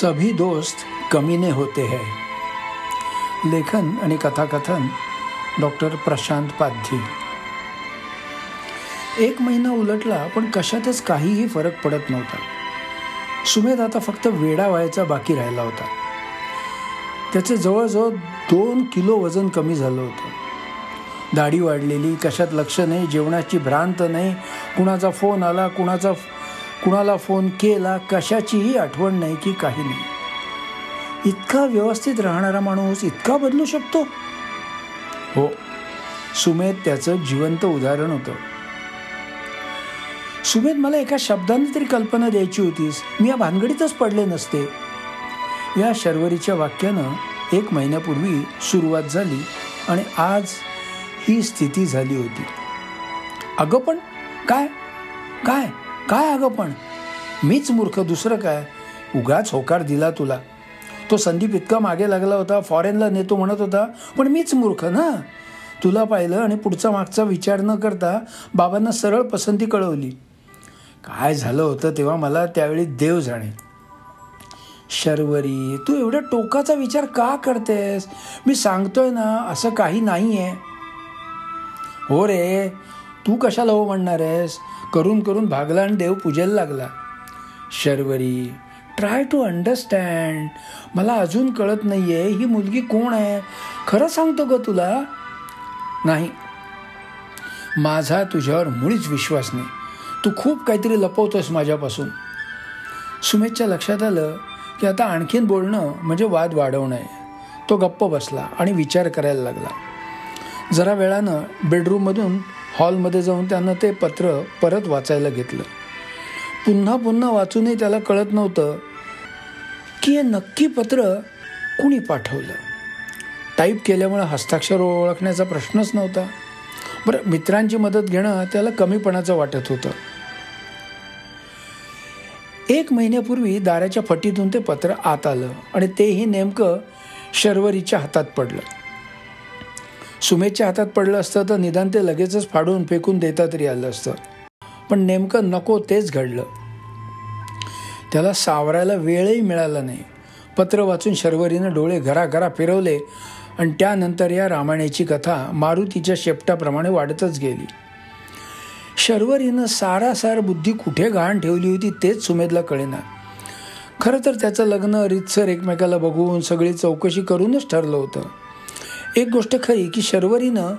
सभी दोस्त कमीने होते हैं। लेखन आणि कथाकथन डॉक्टर प्रशांत पाध्ये एक महिना उलटला पण कशातच काहीही फरक पडत नव्हता. सुमेध आता फक्त वेडा व्हायचा बाकी राहिला होता. त्याचे जवळजवळ दोन किलो वजन कमी झालं होतं. दाढी वाढलेली कशात लक्ष नाही जेवणाची भ्रांत नाही कुणाचा फोन आला कुणाचा कुणाला फोन केला कशाचीही आठवण नाही की काही नाही. इतका व्यवस्थित राहणारा माणूस इतका बदलू शकतो? हो सुमेध त्याचं जिवंत उदाहरण होतं. सुमेध मला एका शब्दाने तरी कल्पना द्यायची होतीस. मी या भानगडीतच पडले नसते. या शर्वरीच्या वाक्यानं एक महिन्यापूर्वी सुरुवात झाली आणि आज ही स्थिती झाली होती. अगं पण काय? काय? काय अगं पण? मीच मूर्ख दुसरं काय? उगाच होकार दिला तुला. तो संदीप इतका मागे लागला होता फॉरेनला नेतो म्हणत होता पण मीच मूर्ख ना? तुला पाहिलं आणि पुढचा मागचा विचार न करता बाबांना सरळ पसंती कळवली. काय झालं होतं तेव्हा मला त्यावेळी देव जाणे. शर्वरी तू एवढ्या टोकाचा विचार का करतेस? मी सांगतोय ना असं काही नाही आहे हो रे तू कशाला हो म्हणणार आहेस करून करून भागला आणि देव पूजेला लागला. शर्वरी ट्राय टू अंडरस्टँड मला अजून कळत नाही आहे ही मुलगी कोण आहे? खरं सांगतो ग तुला? नाही. माझा तुझ्यावर मुळीच विश्वास नाही. तू खूप काहीतरी लपवतोस माझ्यापासून. सुमेशच्या लक्षात आलं की आता आणखीन बोलणं म्हणजे वाद वाढवणं आहे. तो गप्प बसला आणि विचार करायला लागला. जरा वेळानं बेडरूममधून हॉलमध्ये जाऊन त्यानं ते पत्र परत वाचायला घेतलं. पुन्हा पुन्हा वाचूनही त्याला कळत नव्हतं की हे नक्की पत्र कुणी पाठवलं. टाईप केल्यामुळं हस्ताक्षर ओळखण्याचा प्रश्नच नव्हता. बरं मित्रांची मदत घेणं त्याला कमीपणाचं वाटत होतं. एक महिन्यापूर्वी दाराच्या फटीतून ते पत्र आत आलं आणि तेही नेमकं शर्वरीच्या हातात पडलं. सुमेधच्या हातात पडलं असतं तर निदान ते लगेचच फाडून फेकून देता तरी आलं असतं. पण नेमकं नको तेच घडलं. त्याला सावरायला वेळही मिळाला नाही. पत्र वाचून शर्वरीनं डोळे घराघरा फिरवले आणि त्यानंतर या रामायणाची कथा मारुतीच्या शेपटाप्रमाणे वाढतच गेली. शर्वरीनं सारासार बुद्धी कुठे घाण ठेवली होती तेच सुमेधला कळेना. खरं तर त्याचं लग्न रितसर एकमेकाला बघून सगळी चौकशी करूनच ठरलं होतं. एक गोष्ट खरी की शर्वरीनं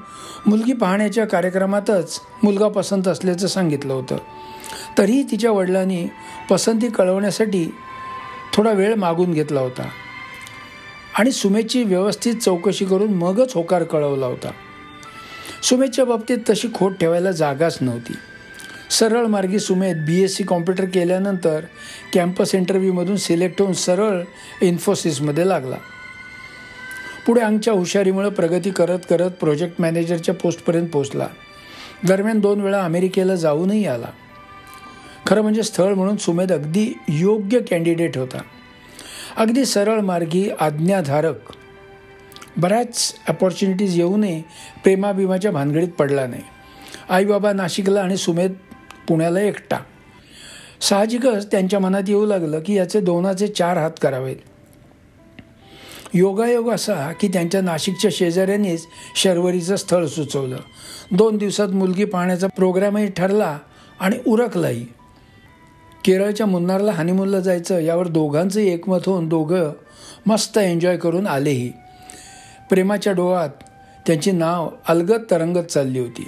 मुलगी पाहण्याच्या कार्यक्रमातच मुलगा पसंत असल्याचं सांगितलं होतं. तरीही तिच्या वडिलांनी पसंती कळवण्यासाठी थोडा वेळ मागून घेतला होता. आणि सुमेची व्यवस्थित चौकशी करून मगच होकार कळवला होता. सुमेच्या बाबतीत तशी खोट ठेवायला जागाच नव्हती. सरळ मार्गी Sumeet B S C computer केल्यानंतर कॅम्पस इंटरव्ह्यूमधून सिलेक्ट होऊन सरळ इन्फोसिसमध्ये लागला. पुढे अंगच्या हुशारीमुळे प्रगती करत करत प्रोजेक्ट मॅनेजरच्या पोस्टपर्यंत पोहोचला. दरम्यान दोन वेळा अमेरिकेला जाऊनही आला. खरं म्हणजे स्थळ म्हणून सुमेध अगदी योग्य कॅन्डिडेट होता. अगदी सरळ मार्गी आज्ञाधारक. बऱ्याच अपॉर्च्युनिटीज येऊनही प्रेमाभिमाच्या भानगडीत पडला नाही. आईबाबा नाशिकला आणि सुमेध पुण्याला एकटा. साहजिकच त्यांच्या मनात येऊ लागलं की याचे दोनाचे चार हात करावेत. योगायोग असा की त्यांच्या नाशिकच्या शेजाऱ्यांनीच शर्वरीचं स्थळ सुचवलं. दोन दिवसात मुलगी पाहण्याचा प्रोग्रामही ठरला आणि उरकलाही केरळच्या मुन्नारला हनीमूनला जायचं यावर दोघांचंही एकमत होऊन दोघं मस्त एन्जॉय करून आलेही. प्रेमाच्या डोळ्यात त्यांची नाव अलगत तरंगत चालली होती.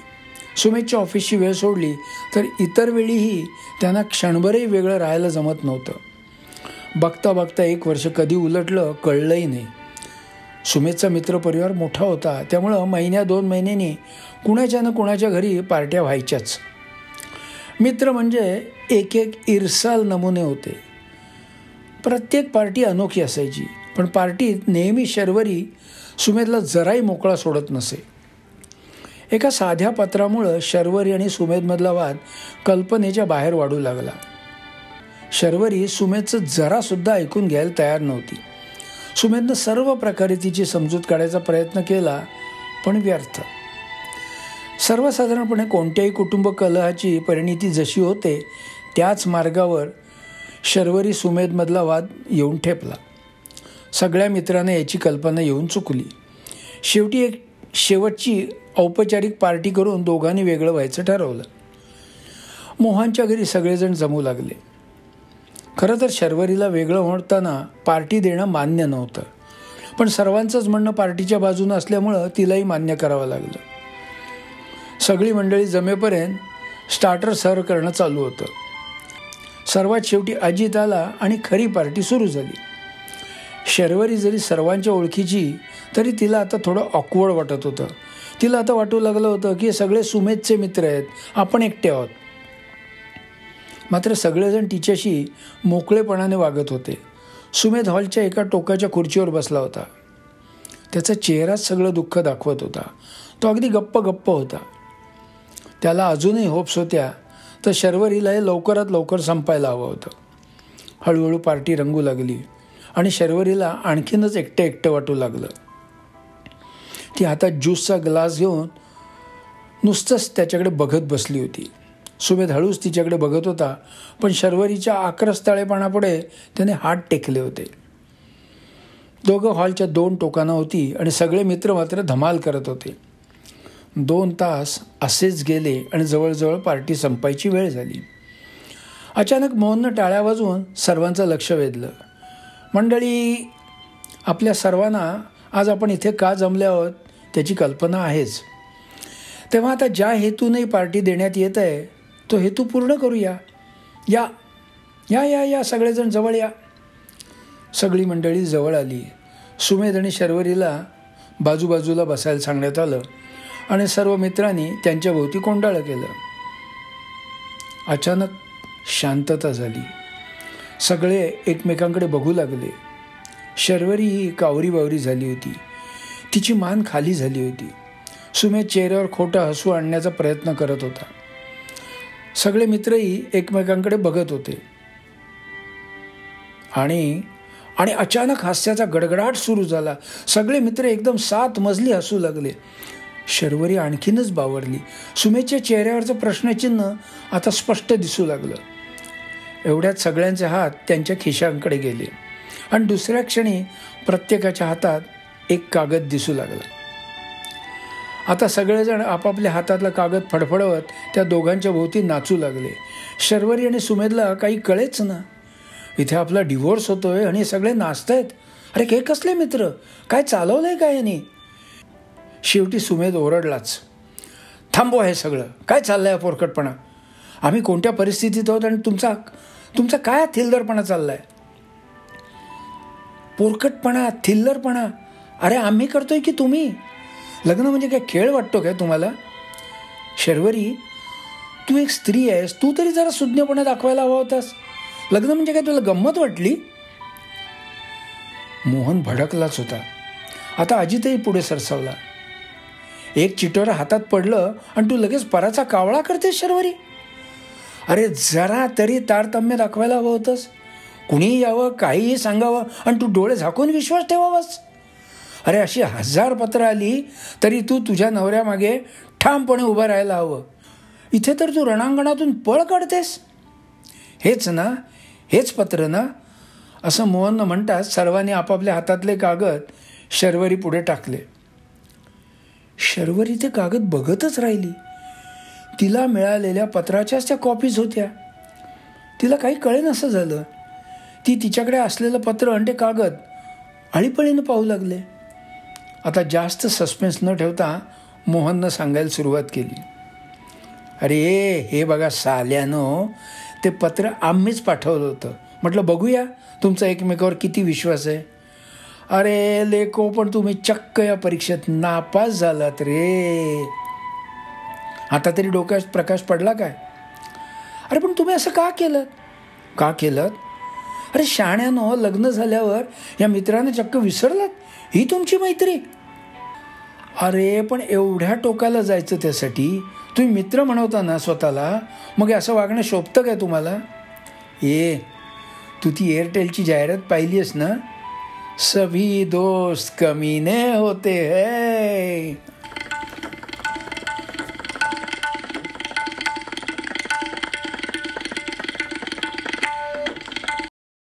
सुमेधच्या ऑफिसची वेळ सोडली तर इतर वेळीही त्यांना क्षणभरही वेगळं राहायला जमत नव्हतं. बघता बघता एक वर्ष कधी उलटलं कळलंही नाही. सुमेधचा मित्रपरिवार मोठा होता. त्यामुळं महिन्या दोन महिन्यांनी कुणाच्या ना कुणाच्या घरी पार्ट्या व्हायच्याच. मित्र म्हणजे एक एक इरसाल नमुने होते. प्रत्येक पार्टी अनोखी असायची. पण पार्टीत नेहमी शर्वरी सुमेधला जराही मोकळा सोडत नसे. एका साध्या पत्रामुळं शर्वरी आणि सुमेधमधला वाद कल्पनेच्या बाहेर वाढू लागला. शर्वरी सुमेधचं जरासुद्धा ऐकून घ्यायला तयार नव्हती. सुमेधनं सर्व प्रकारे तिची समजूत काढायचा प्रयत्न केला पण व्यर्थ. सर्वसाधारणपणे कोणत्याही कुटुंब कलहाची परिणिती जशी होते त्याच मार्गावर शर्वरी सुमेधमधला वाद येऊन ठेपला. सगळ्या मित्रांना याची कल्पना येऊन चुकली. शेवटी एक शेवटची औपचारिक पार्टी करून दोघांनी वेगळं व्हायचं ठरवलं. मोहनच्या घरी सगळेजण जमू लागले. खरं तर शर्वरीला वेगळं होताना पार्टी देणं मान्य नव्हतं. पण सर्वांचंच म्हणणं पार्टीच्या बाजूनं असल्यामुळं तिलाही मान्य करावं लागलं. सगळी मंडळी जमेपर्यंत स्टार्टर सर्व करणं चालू होतं. सर्वात शेवटी अजित आला आणि खरी पार्टी सुरू झाली. शर्वरी जरी सर्वांच्या ओळखीची तरी तिला आता थोडं ऑकवर्ड वाटत होतं. तिला आता वाटू लागलं होतं की सगळे सुमेधचे मित्र आहेत आपण एकटे आहोत. मात्र सगळेजण तिच्याशी मोकळेपणाने वागत होते. सुमेध हॉलच्या एका टोकाच्या खुर्चीवर बसला होता. त्याचा चेहराच सगळं दुःख दाखवत होता. तो अगदी गप्प गप्प होता. त्याला अजूनही होप्स होत्या तर शर्वरीला हे लवकरात लवकर संपायला हवं होतं. हळूहळू पार्टी रंगू लागली आणि शर्वरीला आणखीनच एकटं एकटं वाटू लागलं. ती हातात ज्यूसचा ग्लास घेऊन नुसतंच त्याच्याकडे बघत बसली होती. सुमेध हळूच तिच्याकडे बघत होता पण शर्वरीच्या आक्रस्ताळेपणापुढे त्याने हात टेकले होते. दोघं हॉलच्या दोन टोकानं होती आणि सगळे मित्र मात्र धमाल करत होते. दोन तास असेच गेले आणि जवळजवळ पार्टी संपायची वेळ झाली. अचानक मोहननं टाळ्या वाजवून सर्वांचं लक्ष वेधलं. मंडळी आपल्या सर्वांना आज आपण इथे का जमले आहोत त्याची कल्पना आहेच. तेव्हा आता ज्या हेतूनही पार्टी देण्यात येत आहे तो हेतू पूर्ण करूया. या या या या सगळेजण जवळ या. सगळी मंडळी जवळ आली. सुमेध आणि शर्वरीला बाजूबाजूला बसायला सांगण्यात आलं आणि सर्व मित्रांनी त्यांच्या भोवती कोंडाळं केलं. अचानक शांतता झाली. सगळे एकमेकांकडे बघू लागले. शर्वरी ही कावरी बावरी झाली होती. तिची मान खाली झाली होती. सुमेध चेहऱ्यावर खोटं हसू आणण्याचा प्रयत्न करत होता. सगळे मित्रही एकमेकांकडे बघत होते. आणि आणि अचानक हास्याचा गडगडाट सुरू झाला. सगळे मित्र एकदम सात मजली हसू लागले. शर्वरी आणखीनच बावरली. सुमेच्या चेहऱ्यावरचं प्रश्नचिन्ह आता स्पष्ट दिसू लागलं. एवढ्यात सगळ्यांचे हात त्यांच्या खिशांकडे गेले. आणि दुसऱ्या क्षणी प्रत्येकाच्या हातात एक कागद दिसू लागला. आता सगळेजण आपापल्या हातातला कागद फडफडवत त्या दोघांच्या भोवती नाचू लागले. शर्वरी आणि सुमेधला काही कळेच ना. इथे आपला डिवोर्स होतोय आणि सगळे नाचतायत. अरे हे कसले मित्र? काय चालवलंय काय यांनी? शेवटी सुमेध ओरडलाच. थांबवा हे सगळं. काय चाललंय पोरकटपणा? आम्ही कोणत्या परिस्थितीत आहोत आणि तुमचा तुमचा काय थिल्लरपणा चाललाय? पोरकटपणा थिल्लरपणा अरे आम्ही करतोय की तुम्ही? लग्न म्हणजे काय? खेळ वाटतो काय तुम्हाला? शर्वरी तू एक स्त्री आहेस तू तरी जरा सुज्ञपणे दाखवायला हवा होतास. लग्न म्हणजे काय? तुला गंमत वाटली? मोहन भडकलाच होता. आता अजितही पुढे सरसावला. एक चिटोरा हातात पडलं आणि तू लगेच पराचा कावळा करतेस शर्वरी. अरे जरा तरी तारतम्य दाखवायला हवं होतंस. कुणीही यावं काहीही सांगावं आणि तू डोळे झाकून विश्वास ठेवावास. अरे अशी हजार पत्रं आली तरी तू तुझ्या नवऱ्यामागे ठामपणे उभं राहायला हवं. इथे तर तू रणांगणातून पळ काढतेस. हेच ना हेच पत्र ना? असं मोहननं म्हणतात सर्वांनी आपापल्या हातातले कागद शर्वरी पुढे टाकले. शर्वरी ते कागद बघतच राहिली. तिला मिळालेल्या पत्राच्याच त्या कॉपीज होत्या. तिला काही कळे नसं झालं. ती तिच्याकडे असलेलं पत्र आणि ते कागद आळीपळीनं पाहू लागले. आता जास्त सस्पेन्स न ठेवता मोहननं सांगायला सुरुवात केली. अरे हे बघा साल्यानं ते पत्र आम्हीच पाठवलं होतं. म्हटलं बघूया तुमचा एकमेकावर किती विश्वास आहे? अरे लेको पण तुम्ही चक्क या परीक्षेत नापास झालात रे. आता तरी डोक्यात प्रकाश पडला काय? अरे पण तुम्ही असं का केलं? का केलं? अरे शाण्यानं लग्न झाल्यावर या मित्रानं चक्क विसरलात? ही तुमची मैत्री. अरे पण एवढ्या टोकाला जायचं त्यासाठी? तुम्ही मित्र म्हणवता ना स्वतःला? मग असं वागणं शोभतं काय तुम्हाला? ये तू ती एअरटेलची जाहिरात पाहिली आहेस ना? सभी दोस्त कमीने होते है.